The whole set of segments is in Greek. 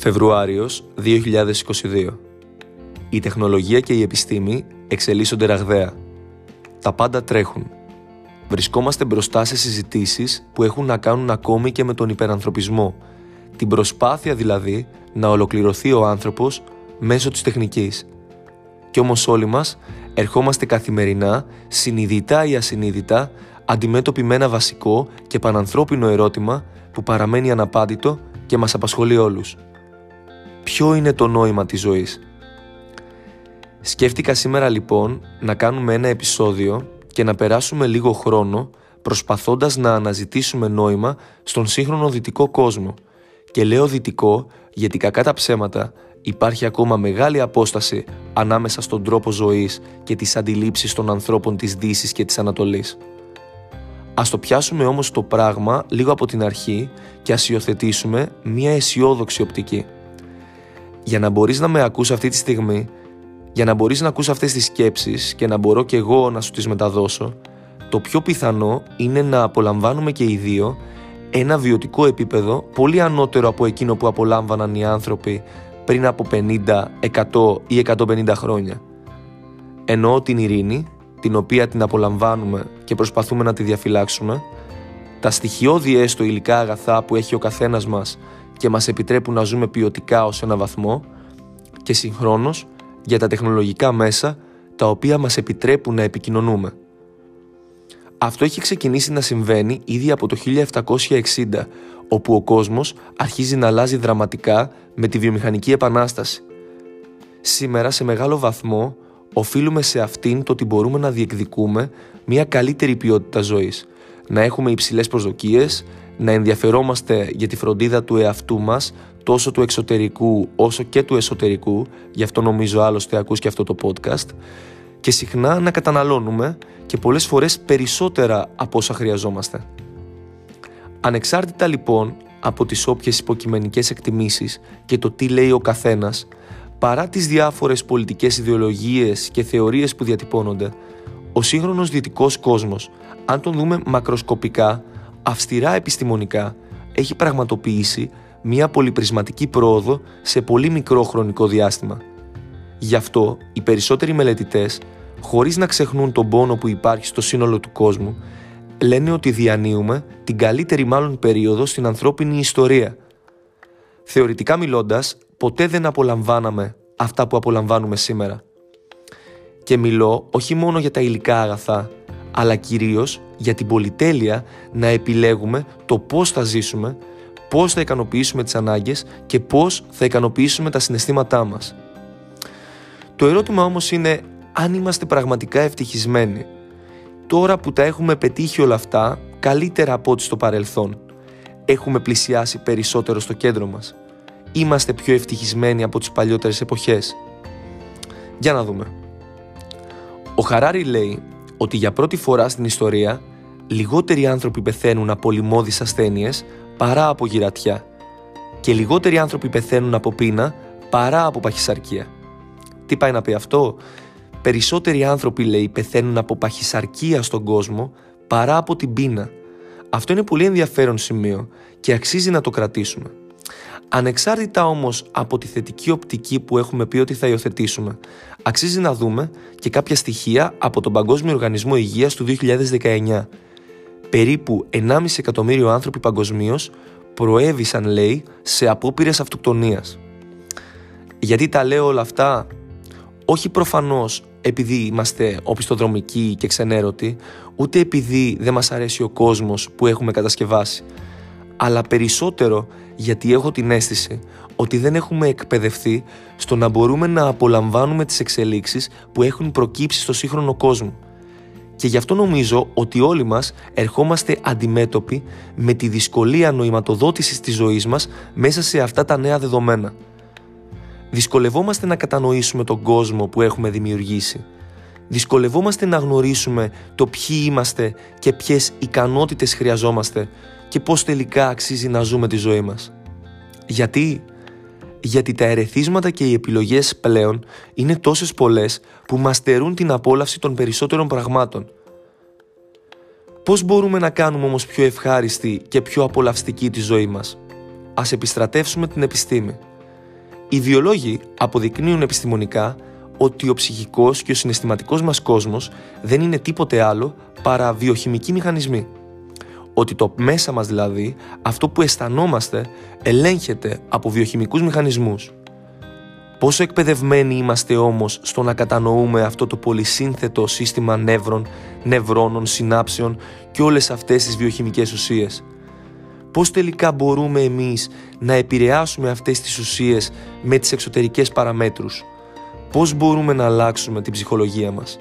Φεβρουάριος 2022 Η τεχνολογία και η επιστήμη εξελίσσονται ραγδαία. Τα πάντα τρέχουν. Βρισκόμαστε μπροστά σε συζητήσεις που έχουν να κάνουν ακόμη και με τον υπερανθρωπισμό, την προσπάθεια δηλαδή να ολοκληρωθεί ο άνθρωπος μέσω της τεχνικής. Κι όμως όλοι μας ερχόμαστε καθημερινά, συνειδητά ή ασυνείδητα, αντιμέτωποι με ένα βασικό και πανανθρώπινο ερώτημα που παραμένει αναπάντητο και μας απασχολεί όλους. Ποιο είναι το νόημα της ζωής; Σκέφτηκα σήμερα λοιπόν να κάνουμε ένα επεισόδιο και να περάσουμε λίγο χρόνο προσπαθώντας να αναζητήσουμε νόημα στον σύγχρονο δυτικό κόσμο. Και λέω δυτικό γιατί κακά τα ψέματα υπάρχει ακόμα μεγάλη απόσταση ανάμεσα στον τρόπο ζωής και τις αντιλήψεις των ανθρώπων της Δύσης και της Ανατολής. Ας το πιάσουμε όμως το πράγμα λίγο από την αρχή και ας υιοθετήσουμε μια αισιόδοξη οπτική. Για να μπορείς να με ακούς αυτή τη στιγμή, για να μπορείς να ακούς αυτές τις σκέψεις και να μπορώ και εγώ να σου τις μεταδώσω, το πιο πιθανό είναι να απολαμβάνουμε και οι δύο ένα βιωτικό επίπεδο πολύ ανώτερο από εκείνο που απολάμβαναν οι άνθρωποι πριν από 50, 100 ή 150 χρόνια. Εννοώ την ειρήνη, την οποία την απολαμβάνουμε και προσπαθούμε να τη διαφυλάξουμε, τα στοιχειώδη έστω υλικά αγαθά που έχει ο καθένας μας και μας επιτρέπουν να ζούμε ποιοτικά ως ένα βαθμό και συγχρόνως για τα τεχνολογικά μέσα τα οποία μας επιτρέπουν να επικοινωνούμε. Αυτό έχει ξεκινήσει να συμβαίνει ήδη από το 1760, όπου ο κόσμος αρχίζει να αλλάζει δραματικά με τη βιομηχανική επανάσταση. Σήμερα σε μεγάλο βαθμό οφείλουμε σε αυτήν το ότι μπορούμε να διεκδικούμε μια καλύτερη ποιότητα ζωής, να έχουμε υψηλές προσδοκίες, να ενδιαφερόμαστε για τη φροντίδα του εαυτού μας, τόσο του εξωτερικού όσο και του εσωτερικού, γι' αυτό νομίζω άλλωστε ακούς και αυτό το podcast, και συχνά να καταναλώνουμε και πολλές φορές περισσότερα από όσα χρειαζόμαστε. Ανεξάρτητα λοιπόν από τις όποιες υποκειμενικές εκτιμήσεις και το τι λέει ο καθένας, παρά τις διάφορες πολιτικές ιδεολογίες και θεωρίες που διατυπώνονται, ο σύγχρονος δυτικός κόσμος, αν τον δούμε μακροσκοπικά, αυστηρά επιστημονικά, έχει πραγματοποιήσει μια πολυπρισματική πρόοδο σε πολύ μικρό χρονικό διάστημα. Γι' αυτό οι περισσότεροι μελετητές, χωρίς να ξεχνούν τον πόνο που υπάρχει στο σύνολο του κόσμου, λένε ότι διανύουμε την καλύτερη μάλλον περίοδο στην ανθρώπινη ιστορία. Θεωρητικά μιλώντας, ποτέ δεν απολαμβάναμε αυτά που απολαμβάνουμε σήμερα. Και μιλώ όχι μόνο για τα υλικά αγαθά, αλλά κυρίως για την πολυτέλεια να επιλέγουμε το πώς θα ζήσουμε, πώς θα ικανοποιήσουμε τις ανάγκες και πώς θα ικανοποιήσουμε τα συναισθήματά μας. Το ερώτημα όμως είναι αν είμαστε πραγματικά ευτυχισμένοι. Τώρα που τα έχουμε πετύχει όλα αυτά, καλύτερα από ό,τι στο παρελθόν. Έχουμε πλησιάσει περισσότερο στο κέντρο μας; Είμαστε πιο ευτυχισμένοι από τις παλιότερες εποχές; Για να δούμε. Ο Χαράρη λέει ότι για πρώτη φορά στην ιστορία λιγότεροι άνθρωποι πεθαίνουν από λοιμώδεις ασθένειες παρά από γυρατιά και λιγότεροι άνθρωποι πεθαίνουν από πείνα παρά από παχυσαρκία. Τι πάει να πει αυτό; Περισσότεροι άνθρωποι λέει πεθαίνουν από παχυσαρκία στον κόσμο παρά από την πείνα. Αυτό είναι πολύ ενδιαφέρον σημείο και αξίζει να το κρατήσουμε. Ανεξάρτητα όμως από τη θετική οπτική που έχουμε πει ότι θα υιοθετήσουμε, αξίζει να δούμε και κάποια στοιχεία από τον Παγκόσμιο Οργανισμό Υγείας του 2019. Περίπου 1,5 εκατομμύριο άνθρωποι παγκοσμίως προέβησαν, λέει, σε απόπειρες αυτοκτονίας. Γιατί τα λέω όλα αυτά, όχι προφανώς επειδή είμαστε οπισθοδρομικοί και ξενέρωτοι, ούτε επειδή δεν μας αρέσει ο κόσμος που έχουμε κατασκευάσει, αλλά περισσότερο γιατί έχω την αίσθηση ότι δεν έχουμε εκπαιδευτεί στο να μπορούμε να απολαμβάνουμε τις εξελίξεις που έχουν προκύψει στο σύγχρονο κόσμο. Και γι' αυτό νομίζω ότι όλοι μας ερχόμαστε αντιμέτωποι με τη δυσκολία νοηματοδότησης της ζωής μας μέσα σε αυτά τα νέα δεδομένα. Δυσκολευόμαστε να κατανοήσουμε τον κόσμο που έχουμε δημιουργήσει. Δυσκολευόμαστε να γνωρίσουμε το ποιοι είμαστε και ποιες ικανότητες χρειαζόμαστε και πώς τελικά αξίζει να ζούμε τη ζωή μας. Γιατί; Γιατί τα ερεθίσματα και οι επιλογές πλέον είναι τόσες πολλές που μας στερούν την απόλαυση των περισσότερων πραγμάτων. Πώς μπορούμε να κάνουμε όμως πιο ευχάριστη και πιο απολαυστική τη ζωή μας; Ας επιστρατεύσουμε την επιστήμη. Οι ιδεολόγοι αποδεικνύουν επιστημονικά ότι ο ψυχικός και ο συναισθηματικός μας κόσμος δεν είναι τίποτε άλλο παρά βιοχημικοί μηχανισμοί. Ότι το μέσα μας δηλαδή, αυτό που αισθανόμαστε, ελέγχεται από βιοχημικούς μηχανισμούς. Πόσο εκπαιδευμένοι είμαστε όμως στο να κατανοούμε αυτό το πολυσύνθετο σύστημα νεύρων, νευρώνων, συνάψεων και όλες αυτές τις βιοχημικές ουσίες; Πώς τελικά μπορούμε εμείς να επηρεάσουμε αυτές τις ουσίες με τις εξωτερικές παραμέτρους; Πώς μπορούμε να αλλάξουμε την ψυχολογία μας;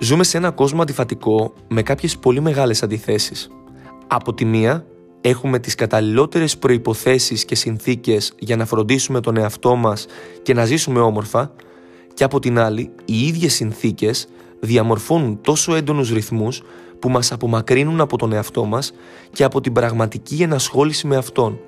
Ζούμε σε ένα κόσμο αντιφατικό με κάποιες πολύ μεγάλες αντιθέσεις. Από τη μία, έχουμε τις καταλληλότερες προϋποθέσεις και συνθήκες για να φροντίσουμε τον εαυτό μας και να ζήσουμε όμορφα και από την άλλη, οι ίδιες συνθήκες διαμορφώνουν τόσο έντονους ρυθμούς που μας απομακρύνουν από τον εαυτό μας και από την πραγματική ενασχόληση με αυτόν.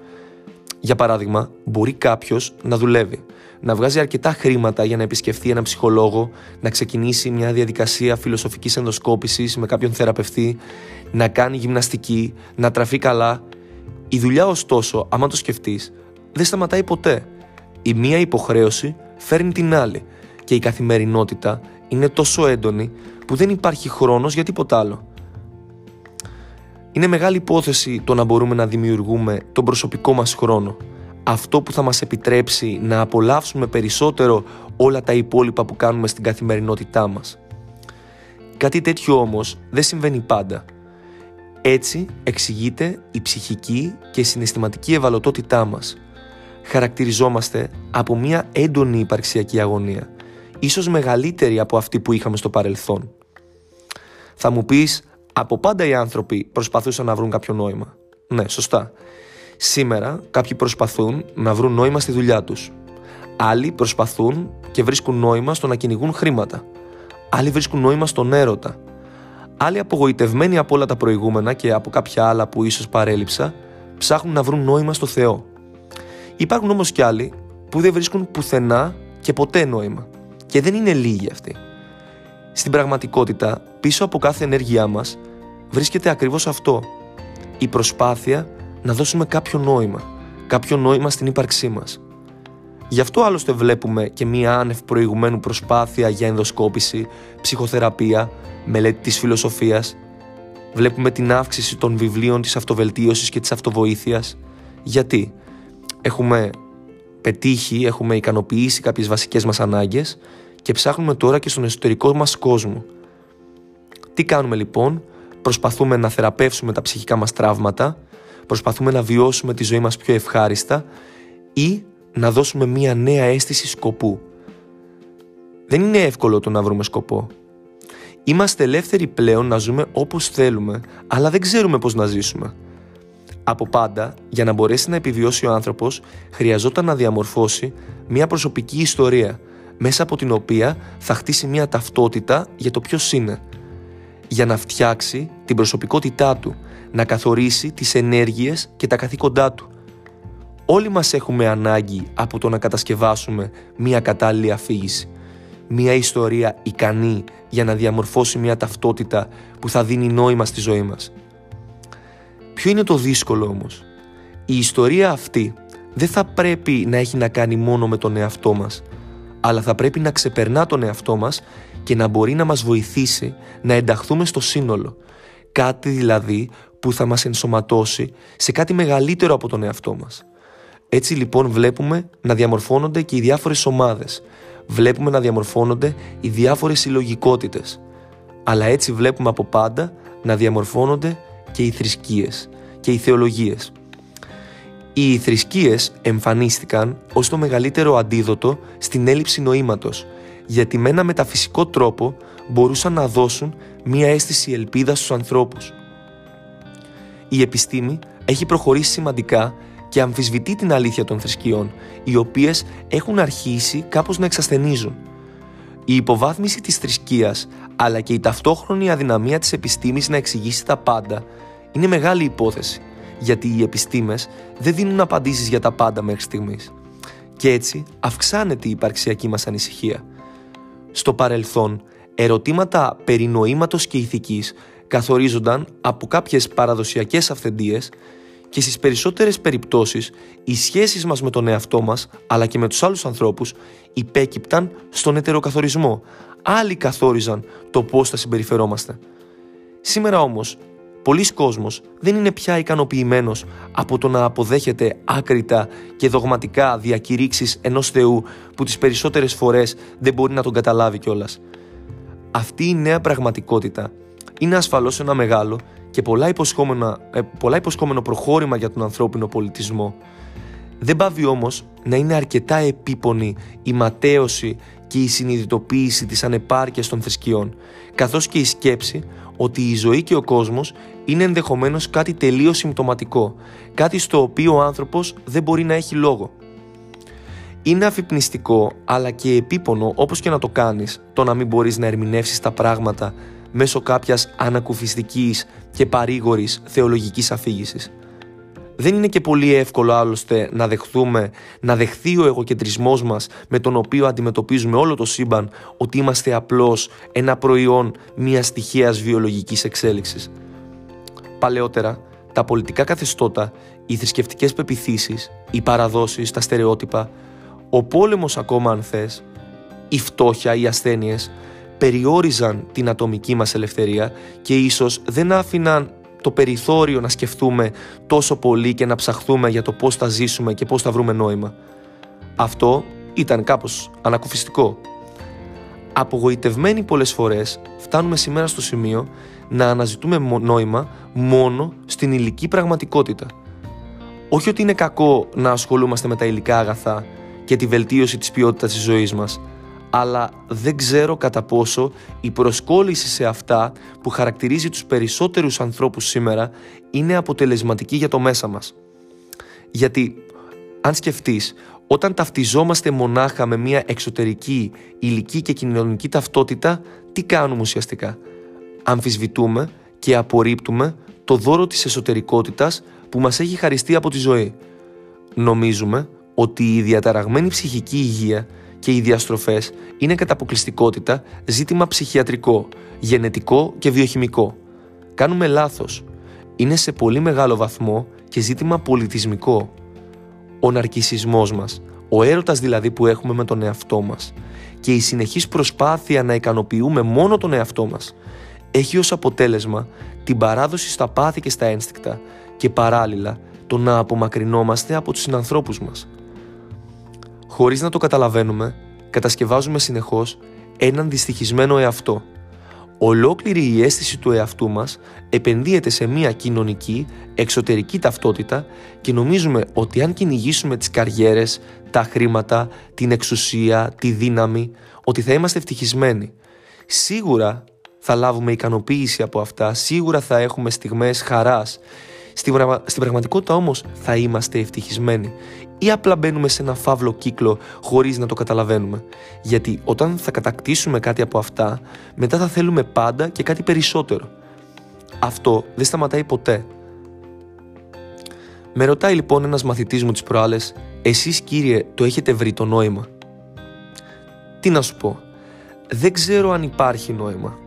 Για παράδειγμα, μπορεί κάποιος να δουλεύει, να βγάζει αρκετά χρήματα για να επισκεφθεί έναν ψυχολόγο, να ξεκινήσει μια διαδικασία φιλοσοφικής ενδοσκόπησης με κάποιον θεραπευτή, να κάνει γυμναστική, να τραφεί καλά. Η δουλειά ωστόσο, άμα το σκεφτείς, δεν σταματάει ποτέ. Η μία υποχρέωση φέρνει την άλλη και η καθημερινότητα είναι τόσο έντονη που δεν υπάρχει χρόνος για τίποτα άλλο. Είναι μεγάλη υπόθεση το να μπορούμε να δημιουργούμε τον προσωπικό μας χρόνο. Αυτό που θα μας επιτρέψει να απολαύσουμε περισσότερο όλα τα υπόλοιπα που κάνουμε στην καθημερινότητά μας. Κάτι τέτοιο όμως δεν συμβαίνει πάντα. Έτσι εξηγείται η ψυχική και συναισθηματική ευαλωτότητά μας. Χαρακτηριζόμαστε από μια έντονη υπαρξιακή αγωνία, ίσως μεγαλύτερη από αυτή που είχαμε στο παρελθόν. Θα μου πεις, από πάντα οι άνθρωποι προσπαθούσαν να βρουν κάποιο νόημα. Ναι, σωστά. Σήμερα κάποιοι προσπαθούν να βρουν νόημα στη δουλειά τους. Άλλοι προσπαθούν και βρίσκουν νόημα στο να κυνηγούν χρήματα. Άλλοι βρίσκουν νόημα στον έρωτα. Άλλοι απογοητευμένοι από όλα τα προηγούμενα και από κάποια άλλα που ίσως παρέλειψα, ψάχνουν να βρουν νόημα στο Θεό. Υπάρχουν όμως κι άλλοι που δεν βρίσκουν πουθενά και ποτέ νόημα. Και δεν είναι λίγοι αυτοί. Στην πραγματικότητα, πίσω από κάθε ενέργειά μας, βρίσκεται ακριβώς αυτό. Η προσπάθεια να δώσουμε κάποιο νόημα. Κάποιο νόημα στην ύπαρξή μας. Γι' αυτό άλλωστε βλέπουμε και μία άνευ προηγουμένου προσπάθεια για ενδοσκόπηση, ψυχοθεραπεία, μελέτη της φιλοσοφίας. Βλέπουμε την αύξηση των βιβλίων της αυτοβελτίωσης και της αυτοβοήθειας. Γιατί; Έχουμε πετύχει, έχουμε ικανοποιήσει κάποιες βασικές μας ανάγκες και ψάχνουμε τώρα και στον εσωτερικό μας κόσμο. Τι κάνουμε λοιπόν, προσπαθούμε να θεραπεύσουμε τα ψυχικά μας τραύματα, προσπαθούμε να βιώσουμε τη ζωή μας πιο ευχάριστα ή να δώσουμε μία νέα αίσθηση σκοπού. Δεν είναι εύκολο το να βρούμε σκοπό. Είμαστε ελεύθεροι πλέον να ζούμε όπως θέλουμε, αλλά δεν ξέρουμε πώς να ζήσουμε. Από πάντα, για να μπορέσει να επιβιώσει ο άνθρωπος, χρειαζόταν να διαμορφώσει μια προσωπική ιστορία, μέσα από την οποία θα χτίσει μια ταυτότητα για το ποιος είναι. Για να φτιάξει την προσωπικότητά του, να καθορίσει τις ενέργειες και τα καθήκοντά του. Όλοι μας έχουμε ανάγκη από το να κατασκευάσουμε μια κατάλληλη αφήγηση. Μια ιστορία ικανή για να διαμορφώσει μια ταυτότητα που θα δίνει νόημα στη ζωή μας. Ποιο είναι το δύσκολο όμως; Η ιστορία αυτή δεν θα πρέπει να έχει να κάνει μόνο με τον εαυτό μας, αλλά θα πρέπει να ξεπερνά τον εαυτό μας και να μπορεί να μας βοηθήσει να ενταχθούμε στο σύνολο. Κάτι δηλαδή που θα μας ενσωματώσει σε κάτι μεγαλύτερο από τον εαυτό μας. Έτσι λοιπόν βλέπουμε να διαμορφώνονται και οι διάφορες ομάδες. Βλέπουμε να διαμορφώνονται οι διάφορες συλλογικότητες. Αλλά έτσι βλέπουμε από πάντα να διαμορφώνονται και οι θρησκείες και οι θεολογίες. Οι θρησκείες εμφανίστηκαν ως το μεγαλύτερο αντίδοτο στην έλλειψη νοήματος, γιατί με ένα μεταφυσικό τρόπο μπορούσαν να δώσουν μία αίσθηση ελπίδας στους ανθρώπους. Η επιστήμη έχει προχωρήσει σημαντικά και αμφισβητεί την αλήθεια των θρησκειών, οι οποίες έχουν αρχίσει κάπως να εξασθενίζουν. Η υποβάθμιση της θρησκείας, αλλά και η ταυτόχρονη αδυναμία της επιστήμης να εξηγήσει τα πάντα, είναι μεγάλη υπόθεση, γιατί οι επιστήμες δεν δίνουν απαντήσεις για τα πάντα μέχρι στιγμής. Και έτσι αυξάνεται η υπαρξιακή μας ανησυχία. Στο παρελθόν, ερωτήματα περί νοήματος και ηθικής καθορίζονταν από κάποιες παραδοσιακές αυθεντίες και στις περισσότερες περιπτώσεις οι σχέσεις μας με τον εαυτό μας αλλά και με τους άλλους ανθρώπους υπέκυπταν στον ετεροκαθορισμό. Άλλοι καθόριζαν το πώς θα συμπεριφερόμαστε. Σήμερα όμως, πολλοί κόσμος δεν είναι πια ικανοποιημένος από το να αποδέχεται άκρητα και δογματικά διακηρύξεις ενός Θεού που τις περισσότερες φορές δεν μπορεί να τον καταλάβει κιόλας. Αυτή η νέα πραγματικότητα είναι ασφαλώς ένα μεγάλο και πολλά, ε, πολλά υποσχόμενο προχώρημα για τον ανθρώπινο πολιτισμό. Δεν πάβει όμως να είναι αρκετά επίπονη η ματέωση και η συνειδητοποίηση της ανεπάρκειας των θρησκειών, καθώς και η σκέψη ότι η ζωή και ο κόσμος είναι ενδεχομένως κάτι τελείως συμπτωματικό, κάτι στο οποίο ο άνθρωπος δεν μπορεί να έχει λόγο. Είναι αφυπνιστικό αλλά και επίπονο όπως και να το κάνεις το να μην μπορείς να ερμηνεύσεις τα πράγματα μέσω κάποιας ανακουφιστικής και παρήγορης θεολογικής αφήγησης. Δεν είναι και πολύ εύκολο άλλωστε να δεχθούμε, να δεχθεί ο εγωκεντρισμός μας με τον οποίο αντιμετωπίζουμε όλο το σύμπαν ότι είμαστε απλώς ένα προϊόν μιας τυχαίας βιολογικής εξέλιξης. Παλαιότερα, τα πολιτικά καθεστώτα, οι θρησκευτικές πεπιθήσεις, οι παραδόσεις, τα στερεότυπα, ο πόλεμος ακόμα αν θες, η φτώχεια, οι ασθένειες, περιόριζαν την ατομική μας ελευθερία και ίσως δεν άφηναν το περιθώριο να σκεφτούμε τόσο πολύ και να ψαχθούμε για το πώς θα ζήσουμε και πώς θα βρούμε νόημα. Αυτό ήταν κάπως ανακουφιστικό. Απογοητευμένοι πολλές φορές φτάνουμε σήμερα στο σημείο να αναζητούμε νόημα μόνο στην υλική πραγματικότητα. Όχι ότι είναι κακό να ασχολούμαστε με τα υλικά αγαθά και τη βελτίωση της ποιότητας της ζωής μας, αλλά δεν ξέρω κατά πόσο η προσκόλληση σε αυτά που χαρακτηρίζει τους περισσότερους ανθρώπους σήμερα είναι αποτελεσματική για το μέσα μας. Γιατί, αν σκεφτείς, όταν ταυτιζόμαστε μονάχα με μια εξωτερική, υλική και κοινωνική ταυτότητα, τι κάνουμε ουσιαστικά; Αμφισβητούμε και απορρίπτουμε το δώρο της εσωτερικότητας που μας έχει χαριστεί από τη ζωή. Νομίζουμε ότι η διαταραγμένη ψυχική υγεία και οι διαστροφές είναι κατά αποκλειστικότητα ζήτημα ψυχιατρικό, γενετικό και βιοχημικό. Κάνουμε λάθος. Είναι σε πολύ μεγάλο βαθμό και ζήτημα πολιτισμικό. Ο ναρκισισμός μας, ο έρωτας δηλαδή που έχουμε με τον εαυτό μας και η συνεχής προσπάθεια να ικανοποιούμε μόνο τον εαυτό μας έχει ως αποτέλεσμα την παράδοση στα πάθη και στα ένστικτα και παράλληλα το να απομακρυνόμαστε από τους συνανθρώπους μας. Χωρίς να το καταλαβαίνουμε, κατασκευάζουμε συνεχώς έναν δυστυχισμένο εαυτό. Ολόκληρη η αίσθηση του εαυτού μας επενδύεται σε μια κοινωνική, εξωτερική ταυτότητα και νομίζουμε ότι αν κυνηγήσουμε τις καριέρες, τα χρήματα, την εξουσία, τη δύναμη, ότι θα είμαστε ευτυχισμένοι. Σίγουρα θα λάβουμε ικανοποίηση από αυτά, σίγουρα θα έχουμε στιγμές χαράς, στην, στην πραγματικότητα όμως θα είμαστε ευτυχισμένοι ή απλά μπαίνουμε σε ένα φαύλο κύκλο χωρίς να το καταλαβαίνουμε. Γιατί όταν θα κατακτήσουμε κάτι από αυτά, μετά θα θέλουμε πάντα και κάτι περισσότερο. Αυτό δεν σταματάει ποτέ. Με ρωτάει λοιπόν ένας μαθητής μου τις προάλλες «Εσείς κύριε το έχετε βρει το νόημα». Τι να σου πω, δεν ξέρω αν υπάρχει νόημα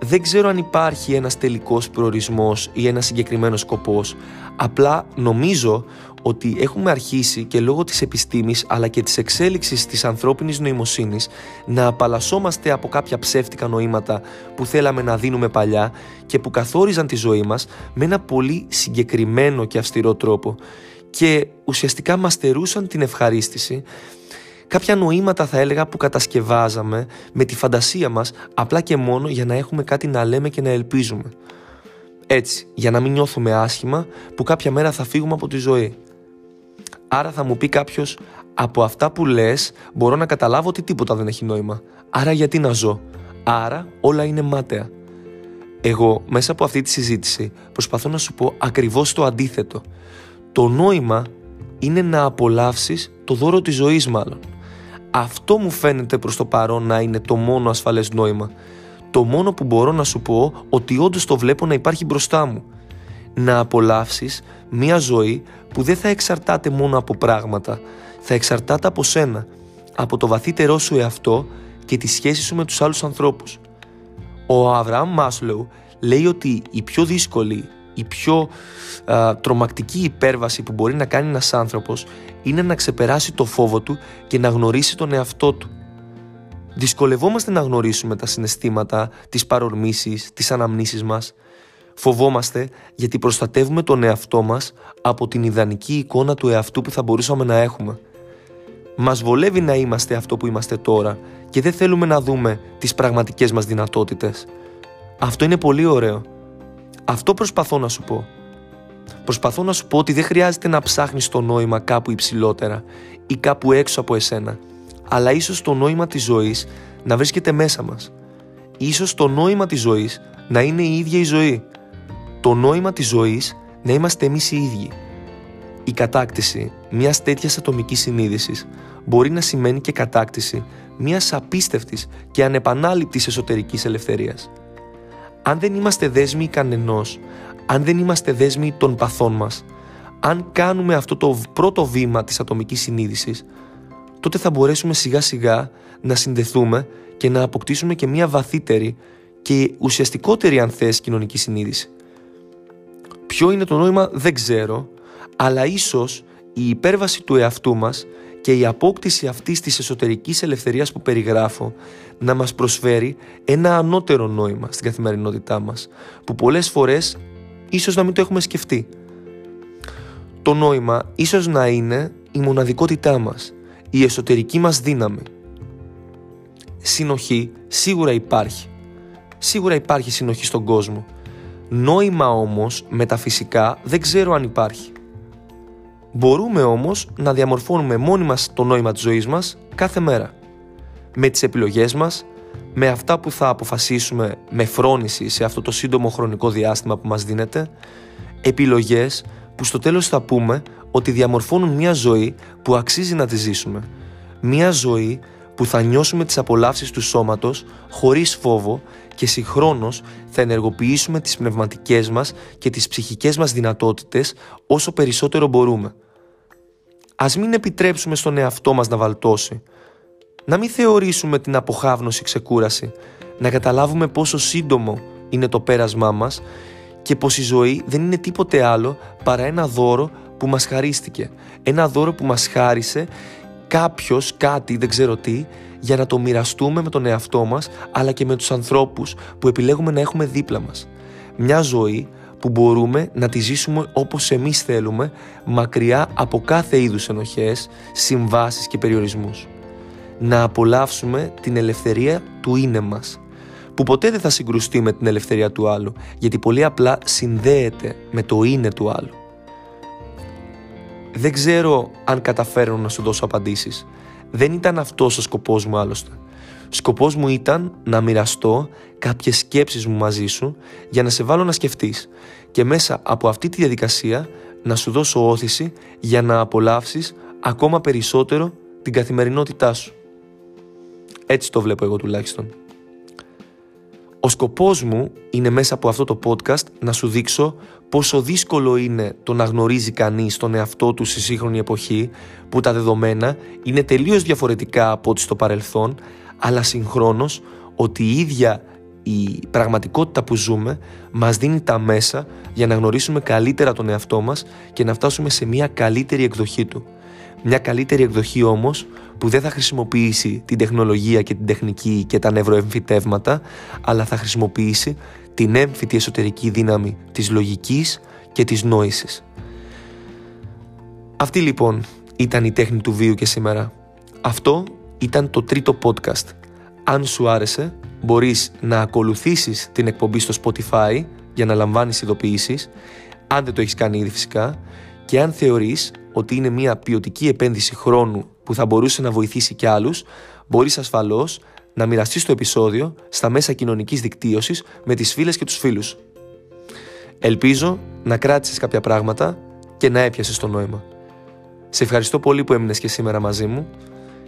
δεν ξέρω αν υπάρχει ένας τελικός προορισμός ή ένας συγκεκριμένος σκοπός. Απλά νομίζω ότι έχουμε αρχίσει και λόγω της επιστήμης αλλά και της εξέλιξης της ανθρώπινης νοημοσύνης να απαλλασσόμαστε από κάποια ψεύτικα νοήματα που θέλαμε να δίνουμε παλιά και που καθόριζαν τη ζωή μας με ένα πολύ συγκεκριμένο και αυστηρό τρόπο και ουσιαστικά μας στερούσαν την ευχαρίστηση κάποια νοήματα θα έλεγα που κατασκευάζαμε με τη φαντασία μας απλά και μόνο για να έχουμε κάτι να λέμε και να ελπίζουμε. Έτσι, για να μην νιώθουμε άσχημα που κάποια μέρα θα φύγουμε από τη ζωή. Άρα θα μου πει κάποιος, από αυτά που λες μπορώ να καταλάβω ότι τίποτα δεν έχει νόημα. Άρα γιατί να ζω; Άρα όλα είναι μάταια. Εγώ μέσα από αυτή τη συζήτηση προσπαθώ να σου πω ακριβώς το αντίθετο. Το νόημα είναι να απολαύσεις το δώρο της ζωής μάλλον. Αυτό μου φαίνεται προς το παρόν να είναι το μόνο ασφαλές νόημα. Το μόνο που μπορώ να σου πω ότι όντως το βλέπω να υπάρχει μπροστά μου. Να απολαύσεις μια ζωή που δεν θα εξαρτάται μόνο από πράγματα. Θα εξαρτάται από σένα, από το βαθύτερό σου εαυτό και τη σχέση σου με τους άλλους ανθρώπους. Ο Αβραάμ Μάσλεου λέει ότι η πιο δύσκολη η πιο α, τρομακτική υπέρβαση που μπορεί να κάνει ένας άνθρωπος είναι να ξεπεράσει το φόβο του και να γνωρίσει τον εαυτό του. Δυσκολευόμαστε να γνωρίσουμε τα συναισθήματα, τις παρορμήσεις, τις αναμνήσεις μας. Φοβόμαστε γιατί προστατεύουμε τον εαυτό μας από την ιδανική εικόνα του εαυτού που θα μπορούσαμε να έχουμε. Μας βολεύει να είμαστε αυτό που είμαστε τώρα και δεν θέλουμε να δούμε τις πραγματικές μας δυνατότητες. Αυτό είναι πολύ ωραίο. Αυτό προσπαθώ να σου πω. Προσπαθώ να σου πω ότι δεν χρειάζεται να ψάχνεις το νόημα κάπου υψηλότερα ή κάπου έξω από εσένα, αλλά ίσως το νόημα της ζωής να βρίσκεται μέσα μας. Ίσως το νόημα της ζωής να είναι η ίδια η ζωή. Το νόημα της ζωής να είμαστε εμείς οι ίδιοι. Η κατάκτηση μιας τέτοιας ατομικής συνείδησης μπορεί να σημαίνει και κατάκτηση μιας απίστευτης και ανεπανάληπτης εσωτερικής ελευθερίας. Αν δεν είμαστε δέσμοι κανενός, αν δεν είμαστε δέσμοι των παθών μας, αν κάνουμε αυτό το πρώτο βήμα της ατομικής συνείδησης, τότε θα μπορέσουμε σιγά σιγά να συνδεθούμε και να αποκτήσουμε και μια βαθύτερη και ουσιαστικότερη αν θες κοινωνική συνείδηση. Ποιο είναι το νόημα δεν ξέρω, αλλά ίσως η υπέρβαση του εαυτού μας και η απόκτηση αυτής της εσωτερικής ελευθερίας που περιγράφω να μας προσφέρει ένα ανώτερο νόημα στην καθημερινότητά μας που πολλές φορές ίσως να μην το έχουμε σκεφτεί. Το νόημα ίσως να είναι η μοναδικότητά μας, η εσωτερική μας δύναμη. Συνοχή σίγουρα υπάρχει. Σίγουρα υπάρχει συνοχή στον κόσμο. Νόημα όμως μεταφυσικά δεν ξέρω αν υπάρχει. Μπορούμε όμως να διαμορφώνουμε μόνοι μας το νόημα της ζωής μας κάθε μέρα. Με τις επιλογές μας, με αυτά που θα αποφασίσουμε με φρόνηση σε αυτό το σύντομο χρονικό διάστημα που μας δίνεται, επιλογές που στο τέλος θα πούμε ότι διαμορφώνουν μια ζωή που αξίζει να τη ζήσουμε. Μια ζωή που θα νιώσουμε τις απολαύσεις του σώματος χωρίς φόβο και συγχρόνως θα ενεργοποιήσουμε τις πνευματικές μας και τις ψυχικές μας δυνατότητες όσο περισσότερο μπορούμε. Ας μην επιτρέψουμε στον εαυτό μας να βαλτώσει. Να μην θεωρήσουμε την αποχάβνωση ξεκούραση. Να καταλάβουμε πόσο σύντομο είναι το πέρασμά μας και πως η ζωή δεν είναι τίποτε άλλο παρά ένα δώρο που μας χαρίστηκε. Ένα δώρο που μας χάρισε κάποιος, κάτι, δεν ξέρω τι, για να το μοιραστούμε με τον εαυτό μας αλλά και με τους ανθρώπους που επιλέγουμε να έχουμε δίπλα μας. Μια ζωή που μπορούμε να τη ζήσουμε όπως εμείς θέλουμε μακριά από κάθε είδους ενοχές, συμβάσεις και περιορισμούς. Να απολαύσουμε την ελευθερία του είναι μας που ποτέ δεν θα συγκρουστεί με την ελευθερία του άλλου γιατί πολύ απλά συνδέεται με το είναι του άλλου. Δεν ξέρω αν καταφέρω να σου δώσω απαντήσεις. Δεν ήταν αυτός ο σκοπός μου άλλωστε. Σκοπός μου ήταν να μοιραστώ κάποιες σκέψεις μου μαζί σου για να σε βάλω να σκεφτείς και μέσα από αυτή τη διαδικασία να σου δώσω όθηση για να απολαύσεις ακόμα περισσότερο την καθημερινότητά σου. Έτσι το βλέπω εγώ τουλάχιστον. Ο σκοπός μου είναι μέσα από αυτό το podcast να σου δείξω πόσο δύσκολο είναι το να γνωρίζει κανείς τον εαυτό του στη σύγχρονη εποχή που τα δεδομένα είναι τελείως διαφορετικά από ό,τι στο παρελθόν αλλά συγχρόνως ότι η ίδια η πραγματικότητα που ζούμε μας δίνει τα μέσα για να γνωρίσουμε καλύτερα τον εαυτό μας και να φτάσουμε σε μια καλύτερη εκδοχή του. Μια καλύτερη εκδοχή όμως που δεν θα χρησιμοποιήσει την τεχνολογία και την τεχνική και τα νευροεμφυτεύματα αλλά θα χρησιμοποιήσει την έμφυτη εσωτερική δύναμη της λογικής και της νόησης. Αυτή λοιπόν ήταν η τέχνη του βίου και σήμερα. Αυτό ήταν το τρίτο podcast. Αν σου άρεσε, μπορείς να ακολουθήσεις την εκπομπή στο Spotify για να λαμβάνεις ειδοποιήσεις, αν δεν το έχεις κάνει ήδη φυσικά, και αν θεωρείς ότι είναι μια ποιοτική επένδυση χρόνου που θα μπορούσε να βοηθήσει και άλλους, μπορείς ασφαλώς να μοιραστείς το επεισόδιο στα μέσα κοινωνικής δικτύωσης με τις φίλες και τους φίλους. Ελπίζω να κράτησες κάποια πράγματα και να έπιασες το νόημα. Σε ευχαριστώ πολύ που έμεινες και σήμερα μαζί μου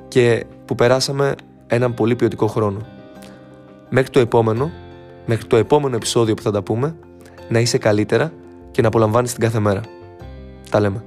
και που περάσαμε έναν πολύ ποιοτικό χρόνο. Μέχρι το επόμενο, μέχρι το επόμενο επεισόδιο που θα τα πούμε, να είσαι καλύτερα και να απολαμβάνεις την κάθε μέρα. Τα λέμε.